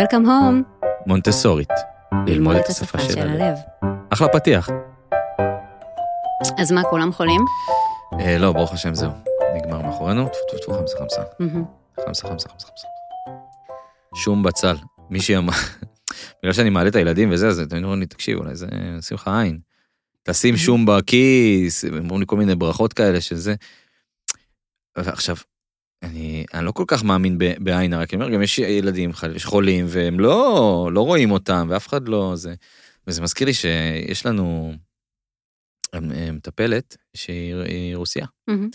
Welcome home. מונטסורית. ללמוד את השפה של הלב. אחלה פתיח. אז מה, כולם חולים? אה, לא, ברוך השם, זהו. נגמר מאחורינו. טפו טפו טפו, חמסה חמסה. חמסה חמסה חמסה חמסה. שום בצל. מישהי אמרה, בגלל שאני מעלה את הילדים וזה, אז אתם אומרים לי, תקשיב, אולי זה ישים לך עין. תשים שום בכיס, אומרים לי כל מיני ברכות כאלה שזה. ועכשיו, אני, אני לא כל כך מאמין בעין הרע, כי אני אומר, גם יש ילדים חולים, והם לא, לא רואים אותם, ואף אחד לא... זה, וזה מזכיר לי שיש לנו מטפלת שהיא היא רוסיה, מהמם.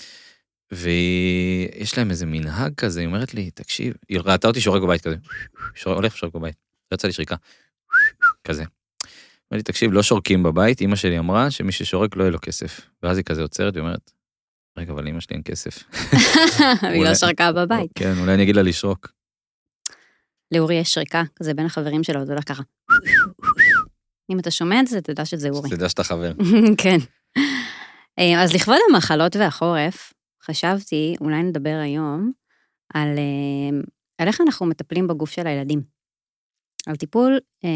ויש להם איזה מנהג כזה, היא אומרת לי, תקשיב, היא ראתה אותי שורק בבית כזה, שור, הולך ושורק בבית, יצא לי שריקה, כזה. אמרה לי, תקשיב, לא שורקים בבית, אמא שלי אמרה שמי ששורק לא יהיה לו כסף. ואז היא כזה עוצרת, היא אומרת, רגע, אבל לאמא שלי אין כסף. בגלל אולי- שרקה בבית. כן, אולי אני אגיד לה לשרוק. לאורי יש שריקה, כזה בין החברים שלו, זה הולך ככה. אם אתה שומע את זה, תדע שזה אורי. שתדע שאתה חבר. כן. אה, אז לכבוד המחלות והחורף, חשבתי, אולי נדבר היום על, אה, על איך אנחנו מטפלים בגוף של הילדים. על טיפול אה,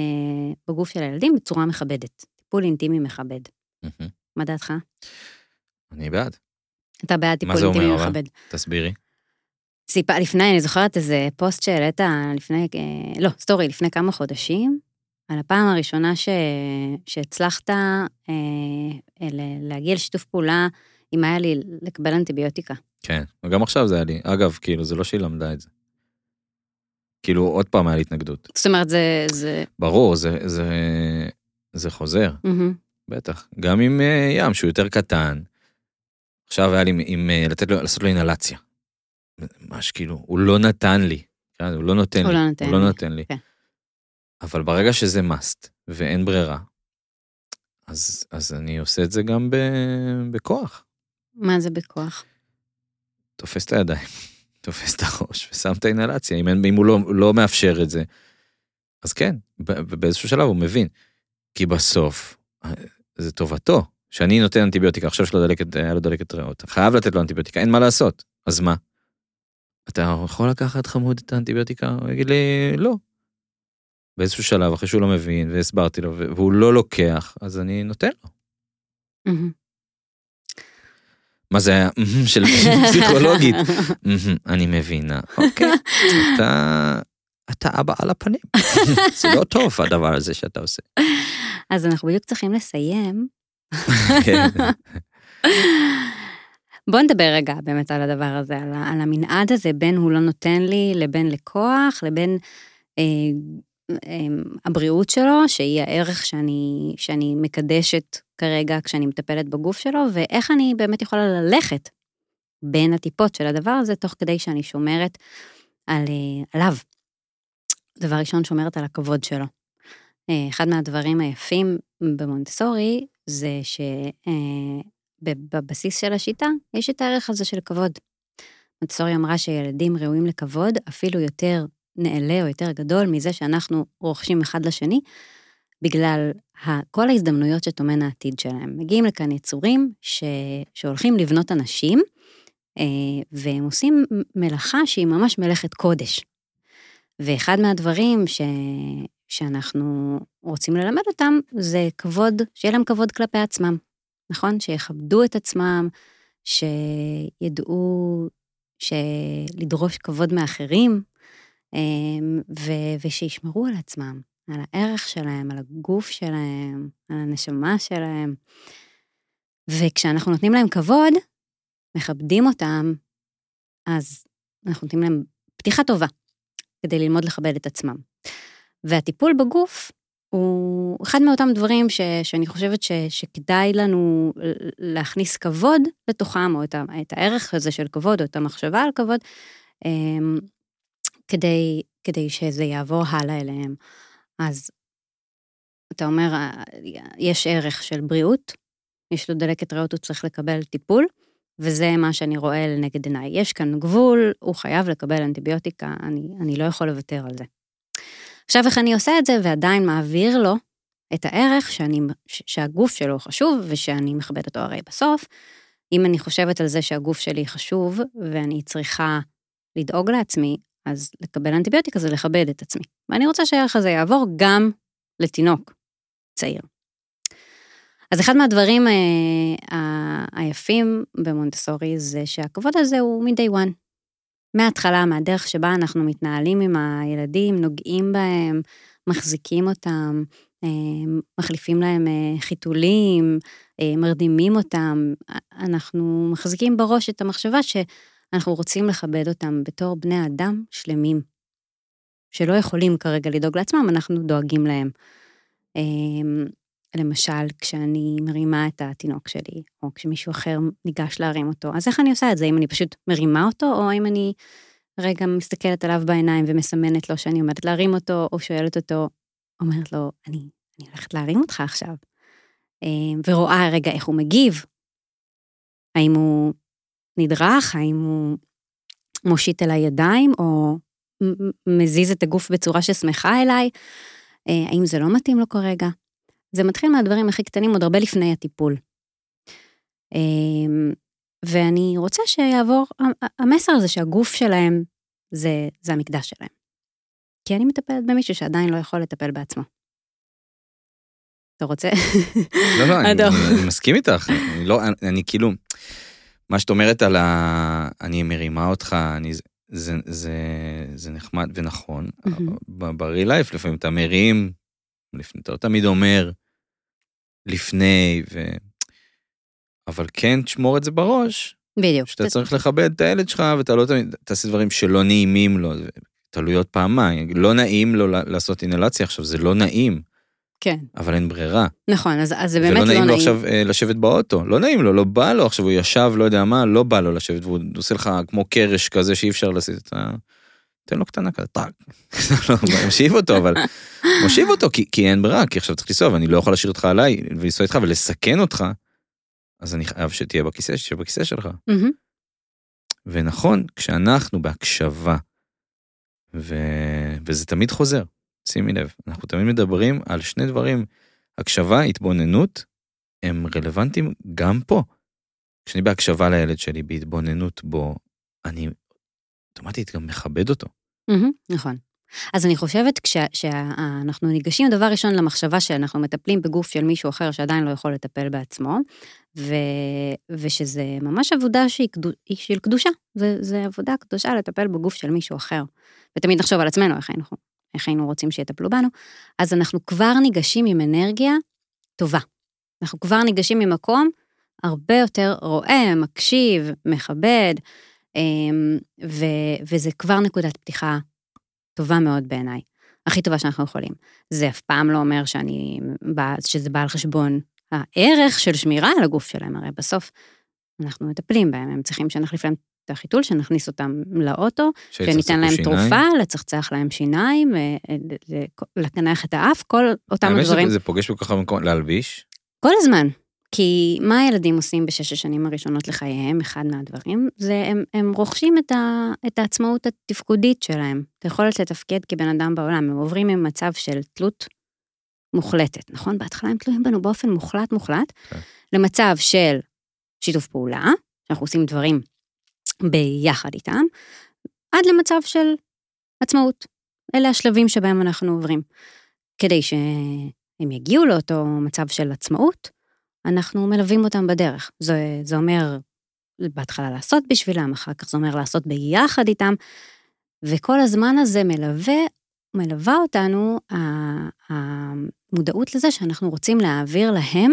בגוף של הילדים בצורה מכבדת. טיפול אינטימי מכבד. מה דעתך? אני בעד, אתה בעד מה טיפול זה אומר, אינטימי אבל? מכבד. תסבירי. סיפ... לפני, אני זוכרת איזה פוסט שהעלית לפני, אה, לא, סטורי, לפני כמה חודשים, על הפעם הראשונה ש... שהצלחת אה, ל- להגיע לשיתוף פעולה עם היה לי לקבל אנטיביוטיקה. כן, וגם עכשיו זה היה לי. אגב, כאילו, זה לא שהיא למדה את זה. כאילו, עוד פעם היה לי התנגדות. זאת אומרת, זה... זה... ברור, זה, זה, זה חוזר, מהמם. בטח. גם עם אה, ים, שהוא יותר קטן. עכשיו היה לי עם, אה, לתת לו, לעשות לו אינהלציה. ממש כאילו, הוא לא נתן לי. כן, הוא לא נותן הוא לי. לא נותן הוא לא לי, נותן לי. כן. אבל ברגע שזה must ואין ברירה, אז, אז אני עושה את זה גם ב, בכוח. מה זה בכוח? תופס את הידיים, תופס את הראש ושם את האינהלציה. אם, אם הוא לא, לא מאפשר את זה, אז כן, באיזשהו שלב הוא מבין. כי בסוף, אה, זה טובתו. שאני נותן אנטיביוטיקה, עכשיו יש לו דלקת, היה לו דלקת ריאות, חייב לתת לו אנטיביוטיקה, אין מה לעשות. אז מה? אתה יכול לקחת חמוד את האנטיביוטיקה? הוא יגיד לי, לא. באיזשהו שלב, אחרי שהוא לא מבין, והסברתי לו, והוא לא לוקח, אז אני נותן לו. מה זה היה? של פסיכולוגית. אני מבינה. אוקיי, אתה... אתה אבא על הפנים. זה לא טוב הדבר הזה שאתה עושה. אז אנחנו בדיוק צריכים לסיים. כן. בוא נדבר רגע באמת על הדבר הזה, על, על המנעד הזה בין הוא לא נותן לי לבין לכוח, לבין אה, אה, הבריאות שלו, שהיא הערך שאני, שאני מקדשת כרגע כשאני מטפלת בגוף שלו, ואיך אני באמת יכולה ללכת בין הטיפות של הדבר הזה, תוך כדי שאני שומרת על, אה, עליו. דבר ראשון, שומרת על הכבוד שלו. אה, אחד מהדברים היפים במונטסורי זה שבבסיס של השיטה יש את הערך הזה של כבוד. מונטסורי אמרה שילדים ראויים לכבוד אפילו יותר נעלה או יותר גדול מזה שאנחנו רוכשים אחד לשני, בגלל כל ההזדמנויות שטומן העתיד שלהם. מגיעים לכאן יצורים ש... שהולכים לבנות אנשים, אה, והם עושים מלאכה שהיא ממש מלאכת קודש. ואחד מהדברים ש... שאנחנו רוצים ללמד אותם זה כבוד, שיהיה להם כבוד כלפי עצמם, נכון? שיכבדו את עצמם, שידעו לדרוש כבוד מאחרים, אמ, ו- ושישמרו על עצמם, על הערך שלהם, על הגוף שלהם, על הנשמה שלהם. וכשאנחנו נותנים להם כבוד, מכבדים אותם, אז אנחנו נותנים להם פתיחה טובה כדי ללמוד לכבד את עצמם. והטיפול בגוף הוא אחד מאותם דברים ש, שאני חושבת ש, שכדאי לנו להכניס כבוד לתוכם, או את, ה, את הערך הזה של כבוד, או את המחשבה על כבוד, אמ, כדי, כדי שזה יעבור הלאה אליהם. אז אתה אומר, יש ערך של בריאות, יש לו דלקת ריאות, הוא צריך לקבל טיפול, וזה מה שאני רואה לנגד עיניי. יש כאן גבול, הוא חייב לקבל אנטיביוטיקה, אני, אני לא יכול לוותר על זה. עכשיו, איך אני עושה את זה ועדיין מעביר לו את הערך שאני, שהגוף שלו חשוב ושאני מכבדת אותו הרי בסוף, אם אני חושבת על זה שהגוף שלי חשוב ואני צריכה לדאוג לעצמי, אז לקבל אנטיביוטיקה זה לכבד את עצמי. ואני רוצה שהערך הזה יעבור גם לתינוק צעיר. אז אחד מהדברים אה, היפים במונטסורי זה שהכבוד הזה הוא מ-day one. מההתחלה, מהדרך שבה אנחנו מתנהלים עם הילדים, נוגעים בהם, מחזיקים אותם, אה, מחליפים להם אה, חיתולים, אה, מרדימים אותם, אנחנו מחזיקים בראש את המחשבה שאנחנו רוצים לכבד אותם בתור בני אדם שלמים, שלא יכולים כרגע לדאוג לעצמם, אנחנו דואגים להם. למשל, כשאני מרימה את התינוק שלי, או כשמישהו אחר ניגש להרים אותו, אז איך אני עושה את זה? אם אני פשוט מרימה אותו, או אם אני רגע מסתכלת עליו בעיניים ומסמנת לו שאני עומדת להרים אותו, או שואלת אותו, אומרת לו, אני, אני הולכת להרים אותך עכשיו. אה, ורואה רגע איך הוא מגיב. האם הוא נדרך, האם הוא מושיט אליי ידיים, או מזיז את הגוף בצורה ששמחה אליי, אה, האם זה לא מתאים לו כרגע. זה מתחיל מהדברים הכי קטנים עוד הרבה לפני הטיפול. אה, ואני רוצה שיעבור המסר הזה שהגוף שלהם זה, זה המקדש שלהם. כי אני מטפלת במישהו שעדיין לא יכול לטפל בעצמו. אתה רוצה? לא, לא, אני, אני, מסכים איתך. אני לא, אני, אני כאילו, מה שאת אומרת על ה... אני מרימה אותך, אני... זה, זה, זה נחמד ונכון. ב-real life לפעמים אתה מרים, לפני, אתה לא תמיד אומר לפני, ו... אבל כן תשמור את זה בראש. בדיוק. שאתה צריך לכבד את הילד שלך, ואתה לא תמיד תעשה דברים שלא נעימים לו, תלוי עוד פעמיים. לא נעים לו לעשות אינלציה עכשיו, זה לא נעים. כן. אבל אין ברירה. נכון, אז, אז זה באמת לא נעים. ולא נעים לו עכשיו אה, לשבת באוטו, לא נעים לו, לא בא לו עכשיו, הוא ישב, לא יודע מה, לא בא לו לשבת, והוא עושה לך כמו קרש כזה שאי אפשר לשים את ה... תן לו קטנה כזה, טאק. לא, מושיב אותו, אבל מושיב אותו, כי, כי אין ברירה, כי עכשיו צריך לנסוע, ואני לא יכול להשאיר אותך עליי, ולנסוע איתך ולסכן אותך, אז אני חייב שתהיה בכיסא, שתהיה בכיסא שלך. ונכון, כשאנחנו בהקשבה, ו... וזה תמיד חוזר, שימי לב, אנחנו תמיד מדברים על שני דברים, הקשבה, התבוננות, הם רלוונטיים גם פה. כשאני בהקשבה לילד שלי, בהתבוננות בו, אני אוטומטית גם מכבד אותו. נכון. אז אני חושבת כשאנחנו ניגשים דבר ראשון למחשבה שאנחנו מטפלים בגוף של מישהו אחר שעדיין לא יכול לטפל בעצמו, ו, ושזה ממש עבודה שהיא קדוש, של קדושה, זה, זה עבודה קדושה לטפל בגוף של מישהו אחר. ותמיד נחשוב על עצמנו איך היינו, איך היינו רוצים שיטפלו בנו, אז אנחנו כבר ניגשים עם אנרגיה טובה. אנחנו כבר ניגשים ממקום הרבה יותר רואה, מקשיב, מכבד, ו, וזה כבר נקודת פתיחה טובה מאוד בעיניי. הכי טובה שאנחנו יכולים. זה אף פעם לא אומר שאני, שזה בא על חשבון הערך של שמירה על הגוף שלהם, הרי בסוף אנחנו מטפלים בהם, הם צריכים שנחליף להם את החיתול, שנכניס אותם לאוטו, שניתן להם שיניים. תרופה, לצחצח להם שיניים, אה, אה, לקנח את האף, כל אותם הדברים. זה פוגש בכל כך מקום, להלביש? כל הזמן. כי מה הילדים עושים בשש השנים הראשונות לחייהם, אחד מהדברים, זה הם, הם רוכשים את, ה, את העצמאות התפקודית שלהם, את היכולת לתפקד כבן אדם בעולם, הם עוברים ממצב של תלות מוחלטת, נכון? בהתחלה הם תלויים בנו באופן מוחלט מוחלט, okay. כן. למצב של שיתוף פעולה, שאנחנו עושים דברים ביחד איתם, עד למצב של עצמאות. אלה השלבים שבהם אנחנו עוברים. כדי שהם יגיעו לאותו מצב של עצמאות, אנחנו מלווים אותם בדרך. זה, זה אומר בהתחלה לעשות בשבילם, אחר כך זה אומר לעשות ביחד איתם, וכל הזמן הזה מלווה, מלווה אותנו המודעות לזה שאנחנו רוצים להעביר להם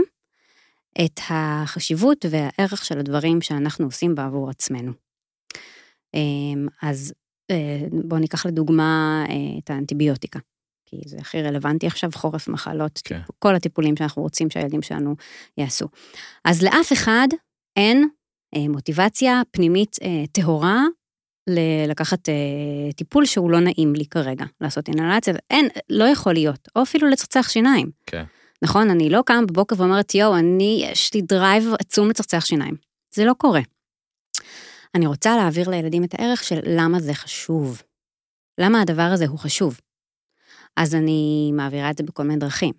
את החשיבות והערך של הדברים שאנחנו עושים בעבור עצמנו. אמ, אז אה, בואו ניקח לדוגמה אה, את האנטיביוטיקה. כי זה הכי רלוונטי עכשיו, חורף מחלות, כן. כל הטיפולים שאנחנו רוצים שהילדים שלנו יעשו. אז לאף אחד אין אה, מוטיבציה פנימית אה, טהורה לקחת אה, טיפול שהוא לא נעים לי כרגע, לעשות אינלציה, אין, לא יכול להיות, או אפילו לצחצח שיניים. כן. נכון, אני לא קמה בבוקר ואומרת, יואו, אני, יש לי drive עצום לצחצח שיניים. זה לא קורה. אני רוצה להעביר לילדים את הערך של למה זה חשוב. למה הדבר הזה הוא חשוב. אז אני מעבירה את זה בכל מיני דרכים.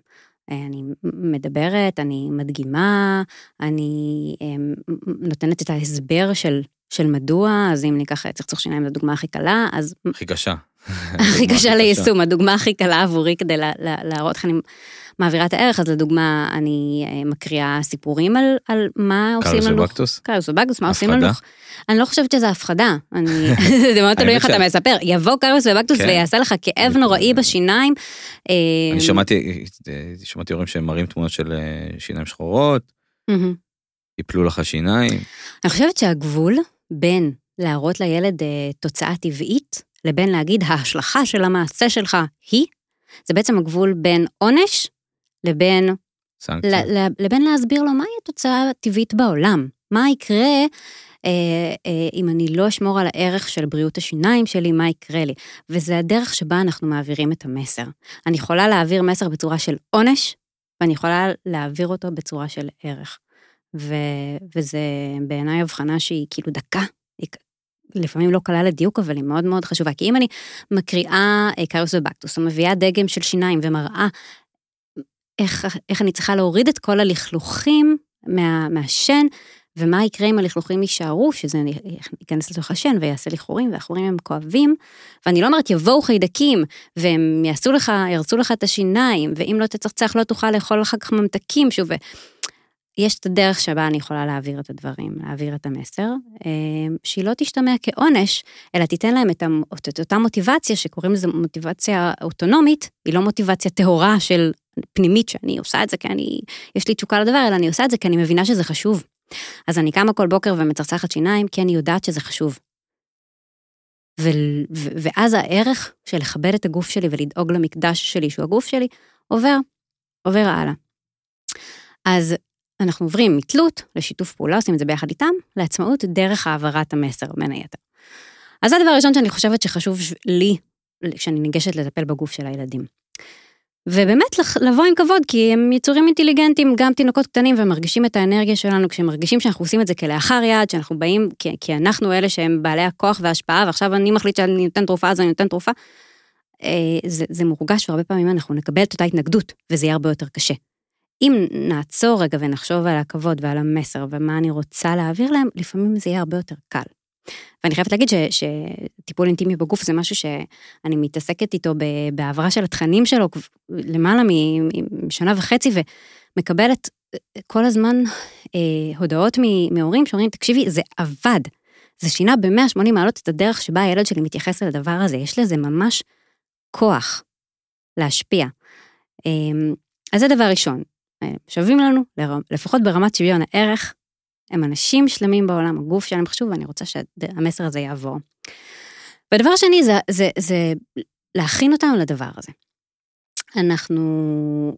אני מדברת, אני מדגימה, אני אמ, נותנת את ההסבר של של מדוע, אז אם ניקח צחצוח שיניים לדוגמה הכי קלה, אז הכי קשה. הכי קשה ליישום, הדוגמה הכי קלה עבורי כדי לה, לה, להראות איך אני מעבירה את הערך, אז לדוגמה, אני אה, מקריאה סיפורים על, על מה עושים לנו. ובקטוס? קארוס ובקטוס, מה עושים? לנו. אני לא חושבת שזה הפחדה, אני, זה מאוד תלוי איך אתה מספר, יבוא קארוס ובקטוס כן. ויעשה לך כאב נוראי בשיניים. אני שמעתי, אה, שמעתי הורים שהם מראים תמונות של אה, שיניים שחורות. יפלו לך שיניים. אני חושבת שהגבול בין להראות לילד אה, תוצאה טבעית, לבין להגיד ההשלכה של המעשה שלך היא, זה בעצם הגבול בין עונש לבין, סנקציות. ל, ל, לבין להסביר לו מהי התוצאה הטבעית בעולם. מה יקרה אה, אה, אם אני לא אשמור על הערך של בריאות השיניים שלי, מה יקרה לי. וזה הדרך שבה אנחנו מעבירים את המסר. אני יכולה להעביר מסר בצורה של עונש, ואני יכולה להעביר אותו בצורה של ערך. ו, וזה בעיניי הבחנה שהיא כאילו דקה, היא לפעמים לא קלה לדיוק, אבל היא מאוד מאוד חשובה. כי אם אני מקריאה אה, קריוס ובקטוס, או מביאה דגם של שיניים ומראה איך, איך אני צריכה להוריד את כל הלכלוכים מה, מהשן, ומה יקרה אם הלכלוכים יישארו, שזה ייכנס לתוך השן ויעשה לי חורים, והחורים הם כואבים. ואני לא אומרת, יבואו חיידקים, והם יעשו לך, ירצו לך את השיניים, ואם לא תצחצח לא תוכל לאכול אחר כך ממתקים שוב. יש את הדרך שבה אני יכולה להעביר את הדברים, להעביר את המסר, אה, שהיא לא תשתמע כעונש, אלא תיתן להם את, המ- את אותה מוטיבציה שקוראים לזה מוטיבציה אוטונומית, היא לא מוטיבציה טהורה של פנימית שאני עושה את זה כי אני, יש לי תשוקה לדבר, אלא אני עושה את זה כי אני מבינה שזה חשוב. אז אני קמה כל בוקר ומצחצחת שיניים כי אני יודעת שזה חשוב. ו, ו, ואז הערך של לכבד את הגוף שלי ולדאוג למקדש שלי, שהוא הגוף שלי, עובר, עובר הלאה. אז אנחנו עוברים מתלות לשיתוף פעולה, עושים את זה ביחד איתם, לעצמאות דרך העברת המסר בין היתר. אז זה הדבר הראשון שאני חושבת שחשוב לי כשאני ניגשת לטפל בגוף של הילדים. ובאמת לבוא עם כבוד, כי הם יצורים אינטליגנטים, גם תינוקות קטנים, והם מרגישים את האנרגיה שלנו, כשהם מרגישים שאנחנו עושים את זה כלאחר יד, שאנחנו באים, כי, כי אנחנו אלה שהם בעלי הכוח וההשפעה, ועכשיו אני מחליט שאני נותן תרופה, אז אני נותן תרופה. אה, זה, זה מורגש, והרבה פעמים אנחנו נקבל את אותה התנגדות, וזה יהיה הרבה יותר קשה. אם נעצור רגע ונחשוב על הכבוד ועל המסר ומה אני רוצה להעביר להם, לפעמים זה יהיה הרבה יותר קל. ואני חייבת להגיד ש, שטיפול אינטימי בגוף זה משהו שאני מתעסקת איתו בהעברה של התכנים שלו למעלה משנה וחצי, ומקבלת כל הזמן אה, הודעות מהורים שאומרים, תקשיבי, זה עבד. זה שינה ב-180 מעלות את הדרך שבה הילד שלי מתייחס לדבר הזה, יש לזה ממש כוח להשפיע. אה, אז זה דבר ראשון, אה, שווים לנו, לפחות ברמת שוויון הערך, הם אנשים שלמים בעולם, הגוף שלהם חשוב, ואני רוצה שהמסר הזה יעבור. והדבר השני זה, זה, זה להכין אותם לדבר הזה. אנחנו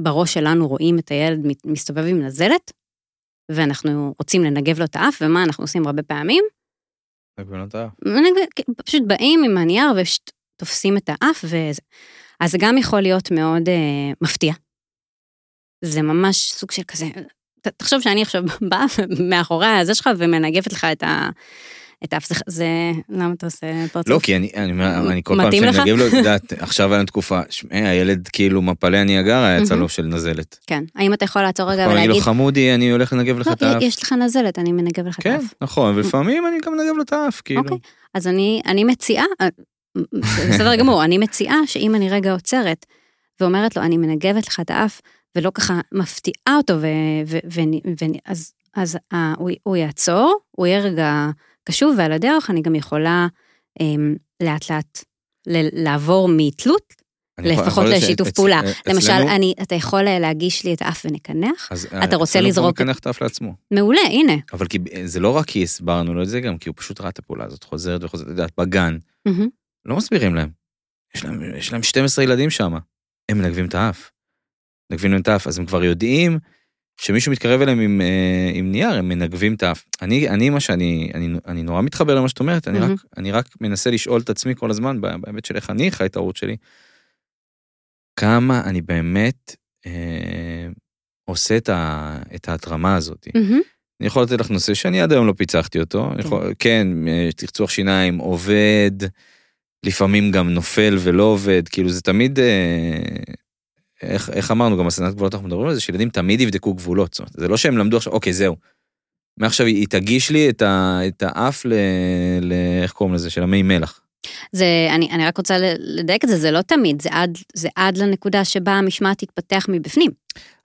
בראש שלנו רואים את הילד מסתובב עם נזלת, ואנחנו רוצים לנגב לו את האף, ומה אנחנו עושים הרבה פעמים? עגבנות האף. מנגב- פשוט באים עם הנייר ופשוט תופסים את האף, וזה. אז זה גם יכול להיות מאוד אה, מפתיע. זה ממש סוג של כזה, תחשוב שאני עכשיו באה מאחורי הזה שלך ומנגבת לך את ה... את האף, זה, זה, למה אתה עושה פרצוף? לא, כי אני, אני, אני כל פעם שאני? מגיב לו, את יודעת, עכשיו היה לנו תקופה, שמע, הילד כאילו מפלי הניאגרה יצא לו. של נזלת. כן, האם אתה יכול לעצור רגע פעם אני אגיד לו, ולהגיד, חמודי, אני הולך לנגב לך את לא, האף. יש לך נזלת, אני מנגב לך את כן, האף. נכון, ולפעמים אני גם מנגב לו את האף, כאילו. אוקיי, אז אני, אני מציעה, אה, בסדר גמור, אני מציעה שאם אני רגע עוצרת ואומרת לו, אני מנגבת לך את האף, ולא ככה מפתיעה אותו, ו, ו, ו, ו, אז, אז אה, הוא, הוא יעצור, הוא יהיה רגע קשוב, ועל הדרך אני גם יכולה אמ, לאט לאט ל- לעבור מתלות, לפחות לשיתוף פעולה. אצלנו- למשל, אני, אתה יכול אה, להגיש לי את האף ונקנח? אז אתה רוצה אצלנו לזרוק- הוא מקנח את האף לעצמו. מעולה, הנה. אבל זה לא רק כי הסברנו לו את זה, גם כי הוא פשוט ראה את הפעולה הזאת חוזרת וחוזרת, את יודעת, בגן. לא מסבירים להם, יש להם 12 ילדים שם, הם מנגבים את האף. מנגבים להם את האף, אז הם כבר יודעים שמישהו מתקרב אליהם עם, אה, עם נייר, הם מנגבים את האף. אני, אני מה שאני, אני, אני נורא מתחבר למה שאת אומרת, אני, רק, מהמם. אני רק מנסה לשאול את עצמי כל הזמן, בהיבט של איך אני חי את ההורות שלי, כמה אני באמת אה, עושה את, ה, את ההתרמה הזאת. מהמם. אני יכול לתת לך נושא שאני עד היום לא פיצחתי אותו. כן. יכול, כן, אה, צחצוח שיניים עובד, לפעמים גם נופל ולא עובד, כאילו זה תמיד, אה, איך, איך אמרנו, גם בסדנת גבולות אנחנו מדברים על זה, שילדים תמיד יבדקו גבולות. זאת אומרת, זה לא שהם למדו עכשיו, אוקיי, זהו. מעכשיו היא תגיש לי את, ה, את האף ל... ל... איך קוראים לזה? של המי מלח. זה, אני, אני רק רוצה לדייק את זה, זה לא תמיד, זה עד, זה עד לנקודה שבה המשמעת תתפתח מבפנים.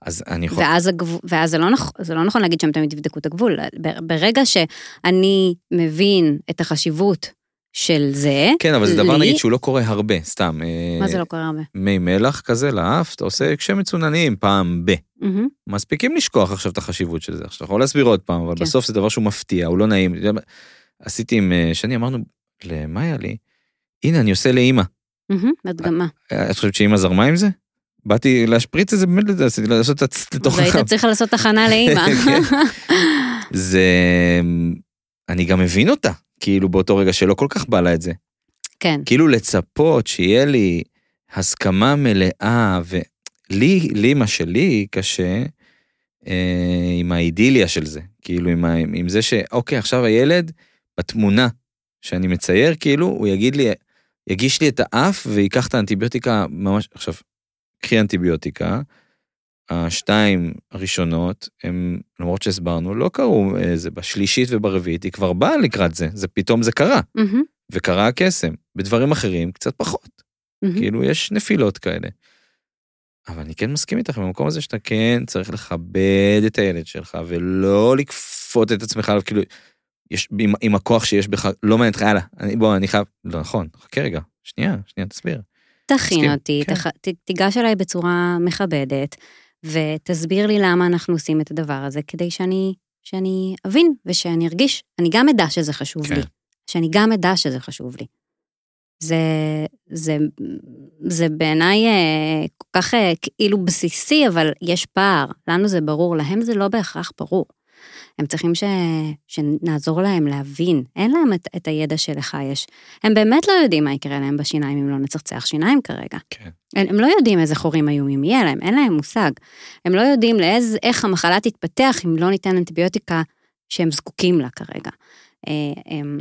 אז אני יכול... ואז, הגב, ואז זה, לא נכ, זה לא נכון להגיד שהם תמיד יבדקו את הגבול. ברגע שאני מבין את החשיבות של זה, כן, אבל זה דבר לי- נגיד שהוא לא קורה הרבה, סתם. מה זה לא קורה הרבה? מי מלח כזה לאף, אתה עושה כשמצוננים פעם ב. מהמם. מספיקים לשכוח עכשיו את החשיבות של זה. עכשיו, אתה יכול להסביר עוד פעם, אבל כן. בסוף זה דבר שהוא מפתיע, הוא לא נעים. עשיתי עם אה, שני, אמרנו, למה היה לי? הנה, אני עושה לאימא. הדגמה. את חושבת שאימא זרמה עם זה? באתי להשפריץ את זה, באמת עשיתי לעשות את הצ- לתוך והיית צריך לעשות הכנה לאימא. כן. זה... אני גם מבין אותה, כאילו באותו רגע שלא כל כך בא לה את זה. כן, כאילו לצפות שיהיה לי הסכמה מלאה, ולי, לי מה שלי קשה, אה, עם האידיליה של זה, כאילו עם, ה, עם זה שאוקיי, עכשיו הילד בתמונה שאני מצייר, כאילו, הוא יגיד לי, יגיש לי את האף וייקח את האנטיביוטיקה ממש, עכשיו, קחי אנטיביוטיקה, השתיים הראשונות, הם, למרות שהסברנו, לא קרו איזה, בשלישית וברביעית, היא כבר באה לקראת זה, זה פתאום זה קרה. מהמם, וקרה הקסם. בדברים אחרים קצת פחות. מהמם. כאילו, יש נפילות כאלה. אבל אני כן מסכים איתך במקום הזה שאתה כן צריך לכבד את הילד שלך, ולא לכפות את עצמך עליו, כאילו, יש, עם, עם הכוח שיש בך, לא מעניין אותך, יאללה, אני, בוא, אני חייב, לא נכון, חכה רגע, שנייה, שנייה, תסביר. תכין מסכים, אותי, כן. תח- ת- תיגש אליי בצורה מכבדת, ותסביר לי למה אנחנו עושים את הדבר הזה, כדי שאני, שאני אבין ושאני ארגיש. אני גם אדע שזה חשוב כן. לי. שאני גם אדע שזה חשוב לי. זה, זה, זה בעיניי אה, כל כך אה, כאילו בסיסי, אבל יש פער. לנו זה ברור, להם זה לא בהכרח ברור. הם צריכים ש... שנעזור להם להבין. אין להם את, את הידע שלך יש. הם באמת לא יודעים מה יקרה להם בשיניים אם לא נצחצח שיניים כרגע. כן. הם, הם לא יודעים איזה חורים איומים יהיה להם, אין להם מושג. הם לא יודעים לאיז, איך המחלה תתפתח אם לא ניתן אנטיביוטיקה שהם זקוקים לה כרגע. אה, הם,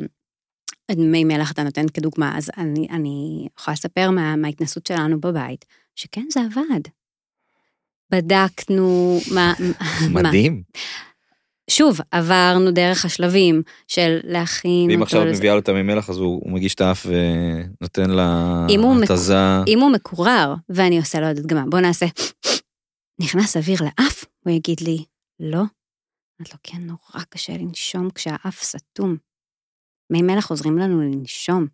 מי מלח אתה נותן כדוגמה, אז אני, אני יכולה לספר מה, מההתנסות שלנו בבית, שכן, זה עבד. בדקנו מה... מה. שוב, עברנו דרך השלבים של להכין ואם אותו עכשיו את. מביאה לו את המי מלח, אז הוא, הוא מגיש את האף ונותן לה מק- התזה. אם הוא מקורר ואני עושה לו עוד הדגמה, בוא נעשה, נכנס אוויר לאף, הוא יגיד לי, לא. אמרתי לו, כן, נורא קשה לנשום כשהאף סתום. מי מלח עוזרים לנו לנשום.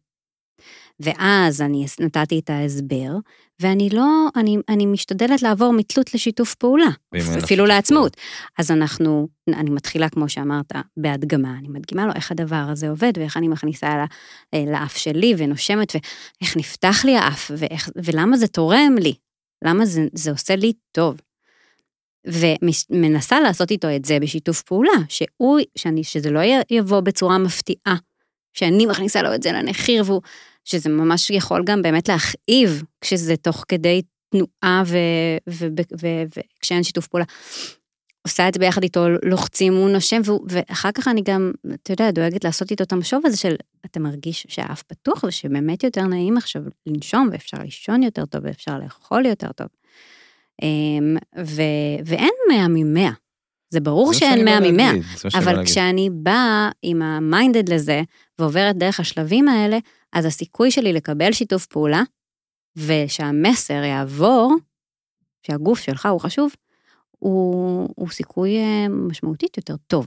ואז אני נתתי את ההסבר, ואני לא, אני, אני משתדלת לעבור מתלות לשיתוף פעולה, אפילו לעצמאות. אז אנחנו, אני מתחילה, כמו שאמרת, בהדגמה, אני מדגימה לו איך הדבר הזה עובד, ואיך אני מכניסה אה, לאף שלי ונושמת, ואיך נפתח לי האף, ואיך, ולמה זה תורם לי, למה זה, זה עושה לי טוב. ומנסה לעשות איתו את זה בשיתוף פעולה, שהוא, שאני, שזה לא יבוא בצורה מפתיעה, שאני מכניסה לו את זה לנחיר, והוא, שזה ממש יכול גם באמת להכאיב, כשזה תוך כדי תנועה וכשאין שיתוף פעולה. עושה את זה ביחד איתו, לוחצים, הוא נושם, והוא, ואחר כך אני גם, אתה יודע, דואגת לעשות איתו את המשוב הזה של, אתה מרגיש שהאף פתוח ושבאמת יותר נעים עכשיו לנשום, ואפשר לישון יותר טוב, ואפשר לאכול יותר טוב. אמ, ו, ואין 100 מ-100. זה ברור זה שאין 100 בא מ-100, להגיד, זה מה שאני בא אבל. כשאני באה עם המיינדד לזה, ועוברת דרך השלבים האלה, אז הסיכוי שלי לקבל שיתוף פעולה, ושהמסר יעבור, שהגוף שלך הוא חשוב, הוא, הוא סיכוי אה, משמעותית יותר טוב.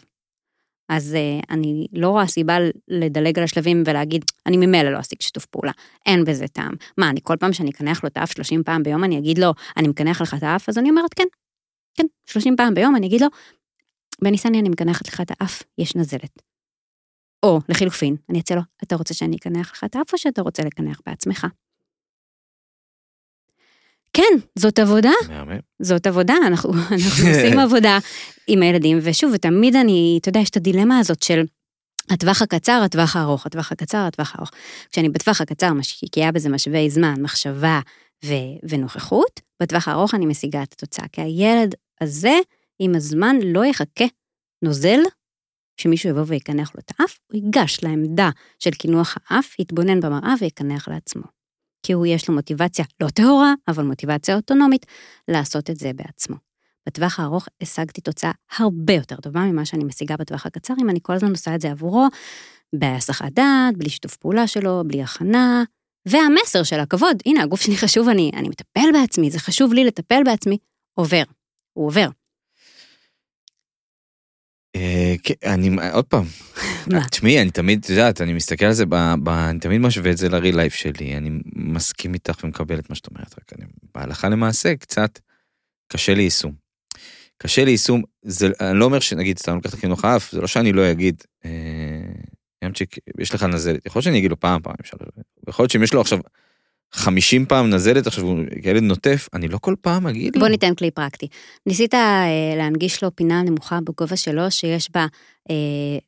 אז אה, אני לא רואה סיבה לדלג על השלבים ולהגיד, אני ממילא לא אשיג שיתוף פעולה, אין בזה טעם. מה, אני כל פעם שאני אקנח לו את האף 30 פעם ביום, אני אגיד לו, אני מקנח לך את האף? אז אני אומרת, כן, כן, 30 פעם ביום, אני אגיד לו, בני סני, אני מקנחת לך את האף, יש נזלת. או, לחילופין, אני אצא לו, אתה רוצה שאני אקנח לך את האף או שאתה רוצה לקנח בעצמך? כן, זאת עבודה, מהמם. זאת עבודה, אנחנו, אנחנו עושים עבודה עם הילדים, ושוב, ותמיד אני, אתה יודע, יש את הדילמה הזאת של הטווח הקצר, הטווח הארוך, הטווח הקצר, הטווח הארוך. כשאני בטווח הקצר משקיעה בזה משאבי זמן, מחשבה ו- ונוכחות, בטווח הארוך אני משיגה את התוצאה, כי הילד הזה, עם הזמן, לא יחכה נוזל, שמישהו יבוא ויקנח לו את האף, הוא ייגש לעמדה של קינוח האף, יתבונן במראה ויקנח לעצמו. כי הוא יש לו מוטיבציה לא טהורה, אבל מוטיבציה אוטונומית, לעשות את זה בעצמו. בטווח הארוך השגתי תוצאה הרבה יותר טובה ממה שאני משיגה בטווח הקצר, אם אני כל הזמן עושה את זה עבורו, בהסחת דעת, בלי שיתוף פעולה שלו, בלי הכנה, והמסר של הכבוד, הנה, הגוף שלי חשוב, אני, אני מטפל בעצמי, זה חשוב לי לטפל בעצמי, עובר. הוא עובר. אה, כן, אני, עוד פעם? תשמעי, אני תמיד, את יודעת, אני מסתכל על זה, אני תמיד משווה את זה לריל לייף שלי, אני מסכים איתך ומקבל את מה שאת אומרת, רק אני, בהלכה למעשה, קצת קשה לי יישום. קשה לי יישום, זה, אני לא אומר שנגיד, סתם לקחת חינוך האף, זה לא שאני לא אגיד, אה, ימצ'יק, יש לך נזלת, יכול להיות שאני אגיד לו פעם, פעם, יכול להיות שאם יש לו עכשיו 50 פעם נזלת, עכשיו ילד נוטף, אני לא כל פעם אגיד לו. בוא ניתן כלי פרקטי. ניסית אה, להנגיש לו פינה נמוכה בגובה שלו, שיש בה אה,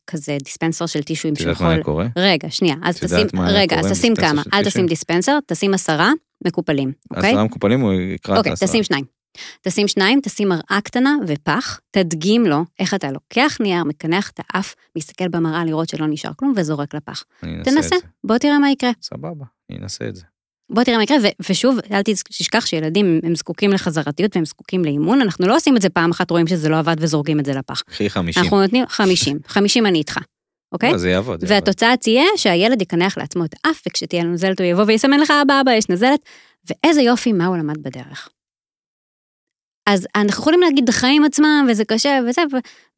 כזה דיספנסר של טישואים את יודעת שיכול... מה היה קורה? רגע, שנייה, אז את תשים, רגע, אז עם תשים כמה, אל טישו? תשים דיספנסר, תשים עשרה מקופלים, אוקיי? עשרה מקופלים הוא יקרא את אוקיי, העשרה. תשים שניים. תשים שניים, תשים מראה קטנה ופח, תדגים לו איך אתה לוקח נייר, מקנח את האף, מסתכל במראה לראות שלא נשאר כלום וזורק לפח. אני אנסה תנסה, את זה. בוא תראה מה יקרה. סבבה, אני אנסה את זה. בוא תראה מה יקרה, ושוב, אל תשכח שילדים הם זקוקים לחזרתיות והם זקוקים לאימון, אנחנו לא עושים את זה פעם אחת, רואים שזה לא עבד וזורקים את זה לפח. קחי 50. אנחנו נותנים 50, 50 אני איתך, אוקיי? זה יעבוד. והתוצאה תהיה שהילד יקנח לעצמו את האף, וכשתהיה לו נזלת הוא יבוא ויסמן לך, אבא, אבא, יש נזלת, ואיזה יופי, מה הוא למד בדרך. אז אנחנו יכולים להגיד בחיים עצמם, וזה קשה וזה,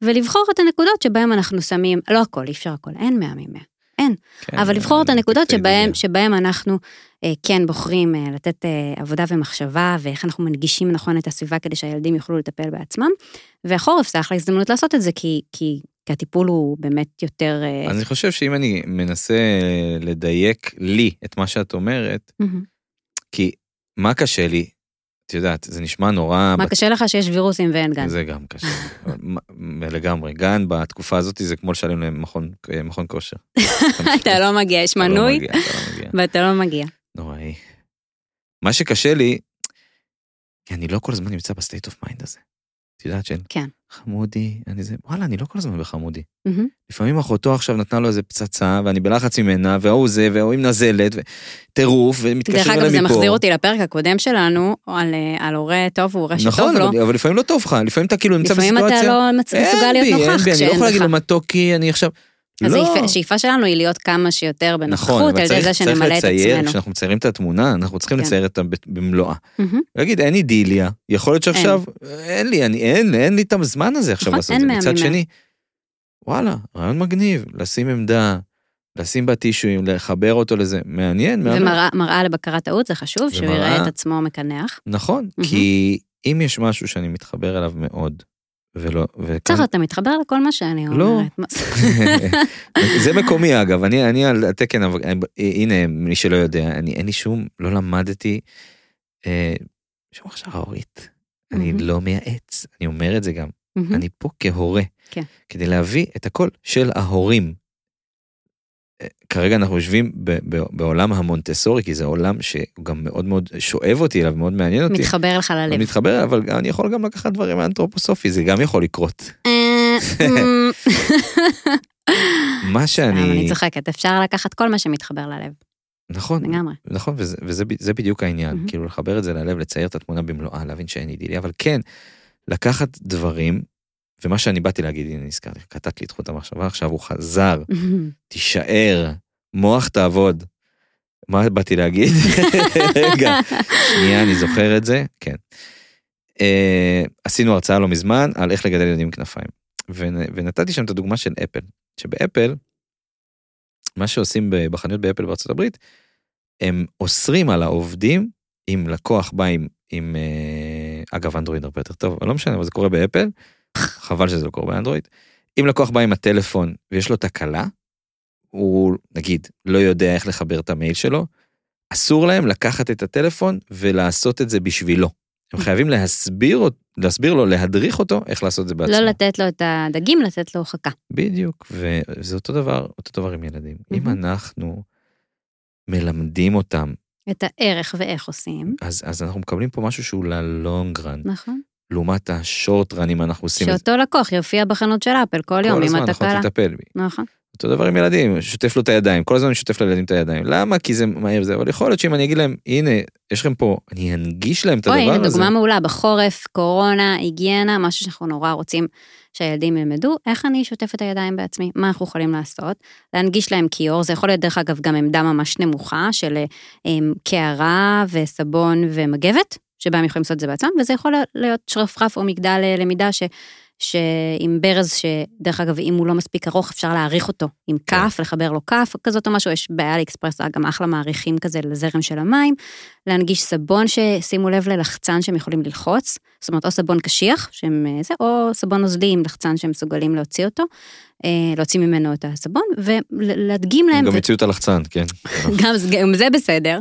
ולבחור את הנקודות שבהם אנחנו שמים, לא הכל, אי אפשר הכל, אין מאה ממאה, אין. כן, אבל לבחור את הנקודות שבהם. שבהם אנחנו אה, כן בוחרים אה, לתת אה, עבודה ומחשבה, ואיך אנחנו מנגישים נכון את הסביבה כדי שהילדים יוכלו לטפל בעצמם. והחורף זה אחלה הזדמנות לעשות את זה, כי, כי, כי הטיפול הוא באמת יותר... אה, אני חושב שאם אני מנסה לדייק לי את מה שאת אומרת, מהמם. כי מה קשה לי, את יודעת, זה נשמע נורא... מה בת- קשה לך שיש וירוסים ואין גן? זה גם קשה. לגמרי. גן בתקופה הזאת זה כמו לשלם למכון מכון כושר. אתה לא מגיע, יש לא מנוי, לא. ואתה לא מגיע. נוראי. מה שקשה לי, אני לא כל הזמן נמצא ב state of mind הזה. את יודעת של כן. חמודי, אני זה, וואלה, אני לא כל הזמן בחמודי. מהמם. לפעמים אחותו עכשיו נתנה לו איזה פצצה, ואני בלחץ ממנה, והוא זה, והוא עם נזלת, וטירוף, דרך ומתקשרים אגב, אליי זה מפה. מחזיר אותי לפרק הקודם שלנו, על אה, על הורה טוב והורה שטוב נכון, לו. אבל, אבל לפעמים לא טוב לך, לפעמים אתה כאילו נמצא לפעמים בסיטואציה. אתה לא מסוגל להיות נוכח בי, אני לא כשאין יכול להגיד לך. לו מתוקי, אני עכשיו... אז לא. השאיפה- שלנו היא להיות כמה שיותר נכון, בנוכחות, אבל על ידי זה שנמלא את לצייר, עצמנו. כשאנחנו מציירים את התמונה, אנחנו צריכים כן. לצייר אותה במלואה. להגיד, אין אידיליה, יכול להיות שעכשיו, אין לי, אני, אין, אין לי את הזמן הזה עכשיו נכון, לעשות אין את זה. מצד. שני, וואלה, רעיון מגניב, לשים עמדה, לשים בה טישואים, לחבר אותו לזה, מעניין. ומראה לבקרת טעות זה חשוב, שהוא ומראה- יראה את עצמו מקנח. נכון. כי אם יש משהו שאני מתחבר אליו מאוד, ולא, וכאן, צריך, אתה מתחבר לכל מה שאני לא. אומרת. מה- זה מקומי אגב, אני, אני על התקן, אבל- הנה, מי שלא יודע, אני, אין לי שום, לא למדתי אה, שום הכשרה הורית. אני. לא מייעץ, אני אומר את זה גם. אני פה כהורה. כן. כדי להביא את הקול של ההורים. כרגע אנחנו יושבים ב- ב- בעולם המונטסורי, כי זה עולם שהוא גם מאוד מאוד שואב אותי אליו, מאוד מעניין אותי. מתחבר לך ללב. מתחבר, אבל אני יכול גם לקחת דברים מהאנתרופוסופי, זה גם יכול לקרות. אה, מה סתם, אני שאני... צוחקת, אפשר לקחת כל מה שמתחבר ללב, נכון, לגמרי. נכון, וזה, וזה ב- זה בדיוק העניין, מהמם. כאילו לחבר את זה ללב, לצייר את התמונה במלואה, להבין שאין אידילי, אבל כן, לקחת דברים, ומה שאני באתי להגיד, הנה נזכרתי, קטעת לי את חוט המחשבה, עכשיו הוא חזר, תישאר, מוח תעבוד. מה באתי להגיד? רגע, שנייה, אני זוכר את זה, כן. אה, עשינו הרצאה לא מזמן על איך לגדל ילדים עם כנפיים. ונ- ונתתי שם את הדוגמה של אפל, שבאפל, מה שעושים בחנויות באפל בארצות הברית, הם אוסרים על העובדים, אם לקוח בא עם, עם אה, אגב אנדרואיד הרבה יותר טוב, אבל לא משנה, אבל זה קורה באפל, חבל שזה לא קורה באנדרואיד. אם לקוח בא עם הטלפון ויש לו תקלה, הוא נגיד לא יודע איך לחבר את המייל שלו, אסור להם לקחת את הטלפון ולעשות את זה בשבילו. הם חייבים להסביר, להסביר לו, להדריך אותו, איך לעשות את זה בעצמו. לא לתת לו את הדגים, לתת לו חכה. בדיוק, וזה אותו דבר, אותו דבר עם ילדים. אם מהמם. אנחנו מלמדים אותם, את הערך ואיך עושים, אז, אז אנחנו מקבלים פה משהו שהוא ללונג רן, נכון? לעומת השורט אם אנחנו עושים את זה. שאותו לקוח יופיע בחנות של אפל כל יום כל עם הזמן, נכון, התקלה. תטפל בי. נכון. אותו דבר עם ילדים, שוטף לו את הידיים, כל הזמן אני שוטף לילדים את הידיים. למה? כי זה מהיר וזה, אבל יכול להיות שאם אני אגיד להם, הנה, יש לכם פה, אני אנגיש להם את אוי, הדבר הנה הזה. דוגמה מעולה, בחורף, קורונה, היגיינה, משהו שאנחנו נורא רוצים שהילדים ילמדו, איך אני שוטפת את הידיים בעצמי, מה אנחנו יכולים לעשות, להנגיש להם כיור, זה יכול להיות דרך אגב גם עמדה ממש נמוכה של אמ, קערה וסבון ומגבת, שבה הם יכולים לעשות את זה בעצמם, וזה יכול להיות שרפרף או מגדל אה, למידה ש... שעם ברז, שדרך אגב, אם הוא לא מספיק ארוך, אפשר להעריך אותו עם כן. כף, לחבר לו כף, כזאת או משהו, יש באלי אקספרס גם אחלה מעריכים כזה לזרם של המים, להנגיש סבון ששימו לב ללחצן שהם יכולים ללחוץ, זאת אומרת, או סבון קשיח, שהם אה, זה, או סבון נוזלי עם לחצן שהם מסוגלים להוציא אותו, אה, להוציא ממנו את הסבון, ולהדגים להם, גם ו- הציעו את הלחצן, כן. גם, גם זה בסדר,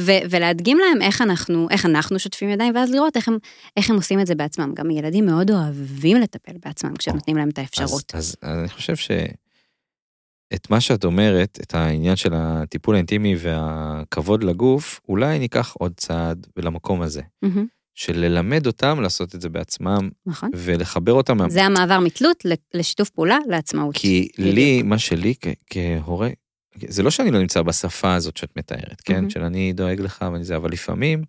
ו- ולהדגים להם איך אנחנו, איך אנחנו שוטפים ידיים, ואז לראות איך הם, איך הם עושים את זה בעצמם. גם ילדים מאוד אוהבים לטפל בעצמם כשנותנים להם את האפשרות. אז, אז אני חושב שאת מה שאת אומרת, את העניין של הטיפול האינטימי והכבוד לגוף, אולי ניקח עוד צעד למקום הזה, מהמם, של ללמד אותם לעשות את זה בעצמם, נכון. ולחבר אותם, מה- זה המעבר מתלות לשיתוף פעולה לעצמאות. כי בדיוק. לי, מה שלי כ- כהורה, זה לא שאני לא נמצא בשפה הזאת שאת מתארת, כן? מהמם. של אני דואג לך ואני זה, אבל לפעמים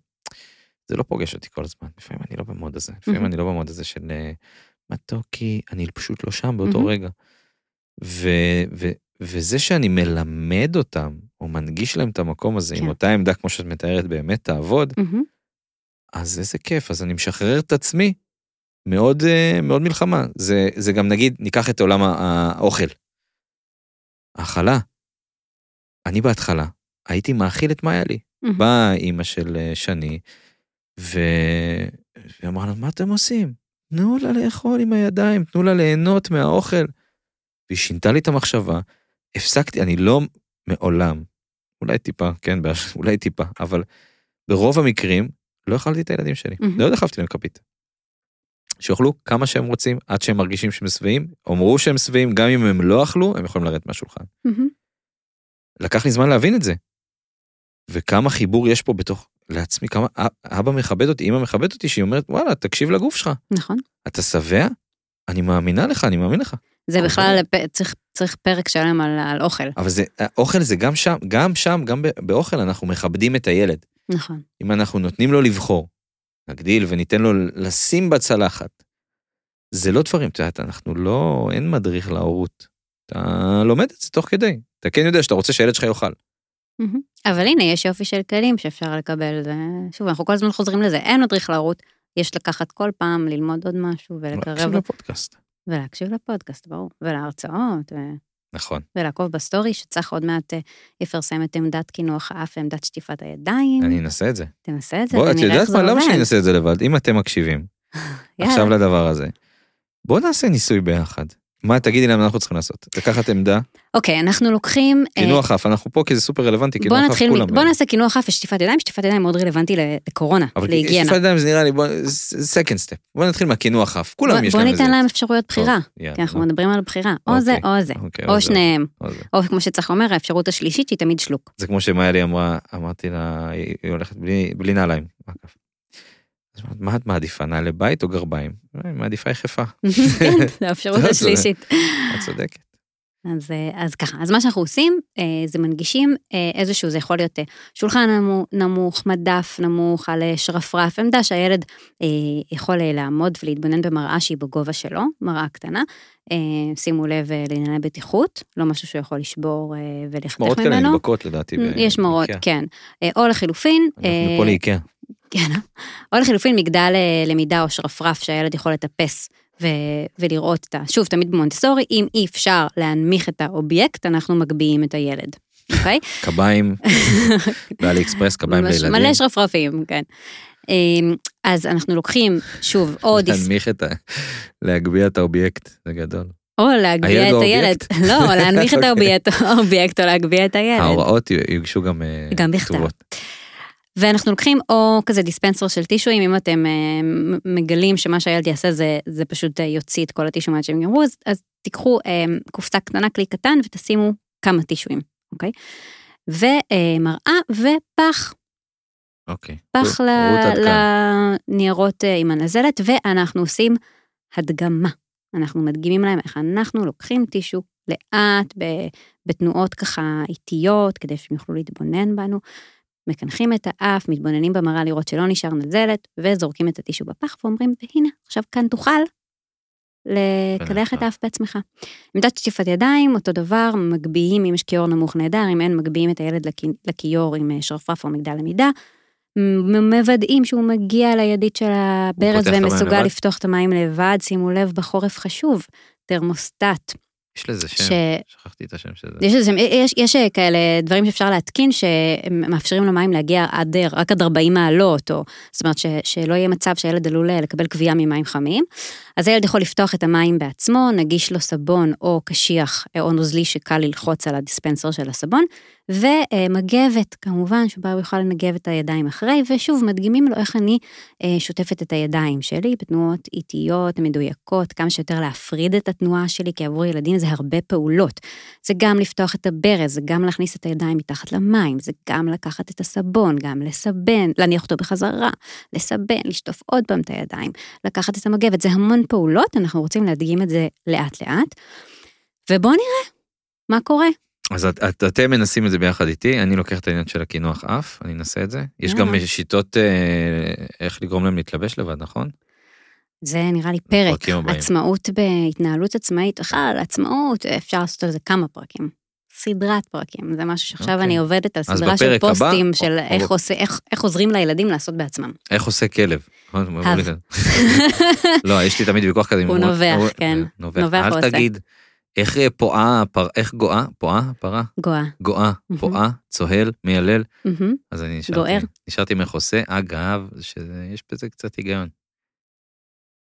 זה לא פוגש אותי כל הזמן, לפעמים אני לא במוד הזה, לפעמים מהמם. אני לא במוד הזה של אה, מתוקי, אני פשוט לא שם באותו מהמם. רגע. ו, ו, וזה שאני מלמד אותם, או מנגיש להם את המקום הזה, כן. עם אותה עמדה כמו שאת מתארת באמת תעבוד, מהמם, אז איזה כיף, אז אני משחרר את עצמי מאוד, אה, מאוד מלחמה. זה, זה גם נגיד, ניקח את עולם האוכל. האכלה. אני בהתחלה הייתי מאכיל את מה היה לי. באה אימא של אה, שני, ו... והיא אמרה לה, מה אתם עושים? תנו לה לאכול עם הידיים, תנו לה ליהנות מהאוכל. והיא שינתה לי את המחשבה, הפסקתי, אני לא מעולם, אולי טיפה, כן, אולי טיפה, אבל ברוב המקרים לא אכלתי את הילדים שלי. לא דחפתי להם כפית. שיאכלו כמה שהם רוצים, עד שהם מרגישים שהם שבעים, אמרו שהם שבעים, גם אם הם לא אכלו, הם יכולים לרדת מהשולחן. לקח לי זמן להבין את זה. וכמה חיבור יש פה בתוך לעצמי, כמה אבא מכבד אותי, אמא מכבדת אותי, שהיא אומרת, וואלה, תקשיב לגוף שלך, נכון. אתה שבע? אני מאמינה לך, אני מאמין לך. זה כל בכלל, פ- צריך, צריך פרק שלם על, על אוכל. אבל זה, אוכל זה גם שם, גם שם, גם באוכל אנחנו מכבדים את הילד. נכון. אם אנחנו נותנים לו לבחור, נגדיל וניתן לו לשים בצלחת, זה לא דברים, את יודעת, אנחנו לא, אין מדריך להורות. אתה לומד את זה תוך כדי. אתה כן יודע שאתה רוצה שהילד שלך יאכל. אבל הנה, יש יופי של כלים שאפשר לקבל. זה... שוב, אנחנו כל הזמן חוזרים לזה, אין מדריך להורות, יש לקחת כל פעם, ללמוד עוד משהו ולקרב, תקשיב לפודקאסט. ולהקשיב לפודקאסט, ברור, ולהרצאות, ו... נכון. ולעקוב בסטורי, שצריך עוד מעט אה, יפרסם את עמדת קינוח האף ועמדת שטיפת הידיים. אני אנסה את זה. תנסה את זה, בוא, את יודעת מה, למה. שאני אנסה את זה לבד? אם אתם מקשיבים. עכשיו לדבר הזה, בוא נעשה ניסוי ביחד. מה, תגידי למה אנחנו צריכים לעשות? לקחת עמדה, אוקיי, אנחנו לוקחים... אה, קינוח אף, אנחנו פה כי זה סופר רלוונטי, בוא קינוח אף כולם. בוא נעשה קינוח אף ושטיפת ידיים, שטיפת ידיים מאוד רלוונטי לקורונה, אבל להיגיינה. שטיפת ידיים זה נראה לי, בוא, second step. בוא נתחיל מהקינוח אף, כולם בוא- יש בוא להם ניתן איזה- להם אפשרויות בחירה, טוב, יאללה, כי אנחנו נו. מדברים על בחירה, או זה אוקיי, או זה, אוקיי, או זה, שניהם, או. או כמו שצריך לומר, האפשרות השלישית שהיא תמיד שלוק. זה כמו שמאיה לי אמרה, אמרתי לה, היא היא הולכת בלי, בלי נעליים. אז מה את מעדיפה, נעלי בית או גרביים? היא מעדיפה יחפה, כן, זו האפשרות זה- השלישית. את צודקת. אז, אה, אז ככה, אז מה שאנחנו עושים, אה, זה מנגישים אה, איזשהו, זה יכול להיות אה, שולחן נמוך, מדף נמוך, על אה, שרפרף, עמדה שהילד אה, יכול אה, לעמוד ולהתבונן במראה שהיא בגובה שלו, מראה קטנה. אה, שימו לב אה, לענייני בטיחות, לא משהו שהוא יכול לשבור אה, ולחתך מראות כאלה ממנו. נדבקות לדעתי. יש מראות. כן. אה, או לחילופין, אנחנו אה, פה לאיקאה. כן, או לחילופין מגדל אה, למידה או שרפרף שהילד יכול לטפס ו- ולראות את ה... שוב, תמיד במונטסורי, אם אי אפשר להנמיך את האובייקט, אנחנו מגביהים את הילד, אוקיי? קביים, באלי אקספרס, קביים לילדים. מלא שרפרפים, כן. אמ, אז אנחנו לוקחים, שוב, דיס... להנמיך את ה... להגביה את האובייקט, זה גדול. או להגביה את הילד. לא, להנמיך את אוקיי. האובייקט האובייקט או להגביה את הילד. ההוראות יוגשו גם אה, גם בכתב. ואנחנו לוקחים או כזה dispenser של טישואים, אם אתם מ- מגלים שמה שהילד יעשה זה, זה פשוט אה, יוציא את כל הטישואים עד שהם יגמרו, אז, אז תיקחו אה, קופסה קטנה, כלי קטן, ותשימו כמה טישואים, אוקיי? ומראה ופח, אוקיי. פח כאן. לניירות עם הנזלת, ואנחנו עושים הדגמה. אנחנו מדגימים להם איך אנחנו לוקחים טישו, לאט, בתנועות ככה איטיות, כדי שהם יוכלו להתבונן בנו. מקנחים את האף, מתבוננים במראה לראות שלא נשאר נזלת, וזורקים את הטישו בפח ואומרים, והנה, עכשיו כאן תוכל לקלח את האף בעצמך. עמדת שטיפת ידיים, אותו דבר, מגביהים אם יש כיור נמוך נהדר, אם אין, מגביהים את הילד לכיור עם שרפרף או מגדל עמידה. מוודאים שהוא מגיע לידית של הברז ומסוגל לפתוח את המים לבד, שימו לב, בחורף חשוב, תרמוסטט. יש לזה שם, ש... שכחתי את השם של זה. יש, לזה, יש, יש כאלה דברים שאפשר להתקין שמאפשרים למים להגיע עד, רק עד 40 מעלות, או זאת אומרת ש, שלא יהיה מצב שהילד עלול לקבל כווייה ממים חמים. אז הילד יכול לפתוח את המים בעצמו, נגיש לו סבון או קשיח או נוזלי שקל ללחוץ על הדיספנסר של הסבון, ומגבת, כמובן, שבה הוא יוכל לנגב את הידיים אחרי, ושוב, מדגימים לו איך אני אה, שוטפת את הידיים שלי בתנועות איטיות, מדויקות, כמה שיותר להפריד את התנועה שלי, כי עבור ילדים זה הרבה פעולות. זה גם לפתוח את הברז, זה גם להכניס את הידיים מתחת למים, זה גם לקחת את הסבון, גם לסבן, להניח אותו בחזרה, לסבן, לשטוף עוד פעם את הידיים, לקחת את המגבת, זה המון פעולות, אנחנו רוצים להדגים את זה לאט-לאט. ובואו נראה מה קורה. אז את, את, אתם מנסים את זה ביחד איתי, אני לוקח את העניין של הקינוח אף, אני אנסה את זה. יש גם שיטות אה, איך לגרום להם להתלבש לבד, נכון? זה נראה לי פרק, עצמאות בהתנהלות עצמאית, בכלל עצמאות, אפשר לעשות על זה כמה פרקים. סדרת פרקים, זה משהו שעכשיו okay. אוקיי. אני עובדת על סדרה של פוסטים הבא, של או, איך, או... עושה, איך, איך עוזרים לילדים לעשות בעצמם. איך עושה כלב. לא, יש לי תמיד ויכוח כזה. הוא נובח, כן. נובח, אל תגיד. איך אה, פועה, פר, איך גואה? פועה? פרה? גואה. גואה, פועה, צוהל, מיילל. אז אני נשארתי, גוער. נשארתי מחוסה, אגב, שיש בזה קצת היגיון.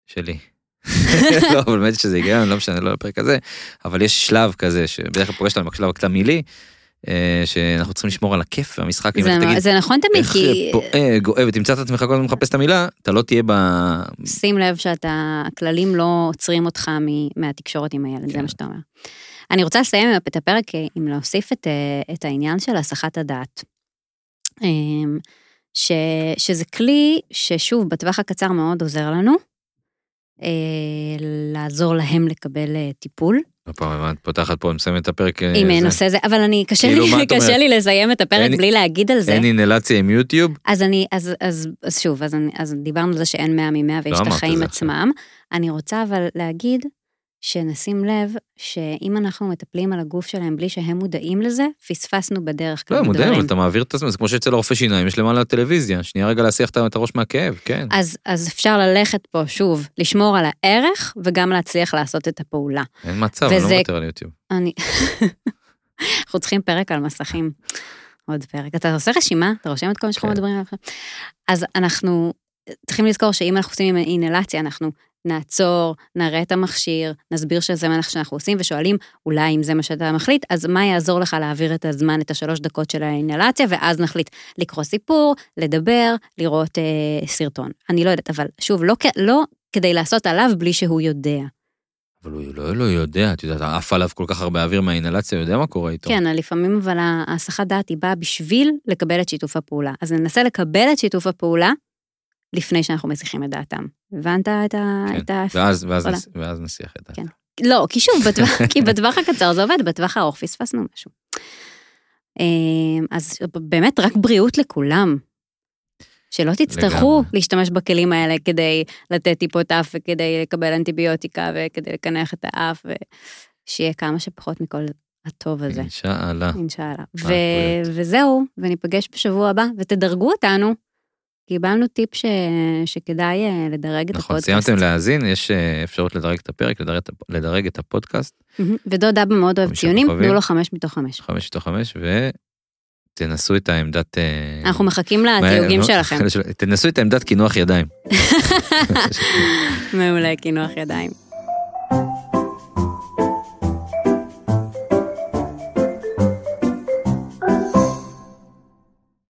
שלי. לא, אבל באמת שזה היגיון, לא משנה, לא לפרק הזה, אבל יש שלב כזה, שבדרך כלל פוגש לנו בשלב הקטמילי, אה, שאנחנו צריכים לשמור על הכיף והמשחק. זה, תגיד, זה נכון תמיד, איך כי... פועה, גואה, ותמצא את עצמך כל הזמן מחפש את המילה, אתה לא תהיה ב... שים לב שאתה, הכללים לא עוצרים אותך מהתקשורת עם הילד, כן. זה מה שאתה אומר. אני רוצה לסיים את הפרק עם להוסיף את, אה, את העניין של הסחת הדעת. אמ, ש, שזה כלי ששוב, בטווח הקצר מאוד עוזר לנו, אה, לעזור להם לקבל טיפול. הפעם את פותחת פה, מסיימת את הפרק. אה, עם נושא זה, אבל אני, קשה כאילו, לי, קשה לי לסיים את הפרק בלי להגיד על זה. אין אינלציה עם יוטיוב? אז אני, אז, אז, אז שוב, אז, אני, אז דיברנו על זה שאין 100 מ-100 ויש לא את החיים עצמם. אני רוצה אבל להגיד שנשים לב שאם אנחנו מטפלים על הגוף שלהם בלי שהם מודעים לזה, פספסנו בדרך כלל לא, מודעים, אבל אתה מעביר את הזמן, זה כמו שאצל הרופא שיניים, יש למעלה טלוויזיה, שנייה רגע להסיח את הראש מהכאב, כן. אז, אז אפשר ללכת פה, שוב, לשמור על הערך, וגם להצליח לעשות את הפעולה. אין מצב, וזה... אני לא מוותר על יוטיוב. אני... אנחנו צריכים פרק על מסכים. עוד פרק. אתה עושה רשימה? אתה רושם את כל מה שאנחנו כן. מדברים עליו? אז אנחנו צריכים לזכור שאם אנחנו עושים אינלציה, אנחנו נעצור, נראה את המכשיר, נסביר שזה מה שאנחנו עושים, ושואלים, אולי אם זה מה שאתה מחליט, אז מה יעזור לך להעביר את הזמן, את השלוש דקות של האינלציה, ואז נחליט לקרוא סיפור, לדבר, לראות אה, סרטון. אני לא יודעת, אבל שוב, לא, לא כדי לעשות עליו בלי שהוא יודע. אבל הוא לא, לא יודע, את יודעת, עף עליו כל כך הרבה אוויר מהאינלציה, הוא יודע מה קורה איתו. כן, לפעמים אבל ההסחת דעת היא באה בשביל לקבל את שיתוף הפעולה. אז ננסה לקבל את שיתוף הפעולה, לפני שאנחנו מסיחים את דעתם. הבנת את ה... כן, את ה... ואז, ואז, נס... ואז נסיח את דעתם. כן. לא, כי שוב, בטווח, כי בטווח הקצר זה עובד, בטווח הארוך פספסנו משהו. אמ, אז באמת, רק בריאות לכולם. שלא תצטרכו לגמרי. להשתמש בכלים האלה כדי לתת טיפות אף וכדי לקבל אנטיביוטיקה וכדי לקנח את האף, ושיהיה כמה שפחות מכל הטוב הזה. אינשאללה. אינשאללה. ו- וזהו, וניפגש בשבוע הבא, ותדרגו אותנו קיבלנו טיפ ש... שכדאי אה, לדרג את נכון, הפודקאסט. נכון, סיימתם להאזין, יש אה, אפשרות לדרג את הפרק, לדרג, לדרג את הפודקאסט. ודוד אבא מאוד אוהב ציונים, תנו לו חמש מתוך חמש. חמש מתוך חמש, ותנסו את העמדת... אה, אנחנו מחכים לתיוגים שלכם. תנסו את העמדת קינוח ידיים. מעולה, קינוח ידיים.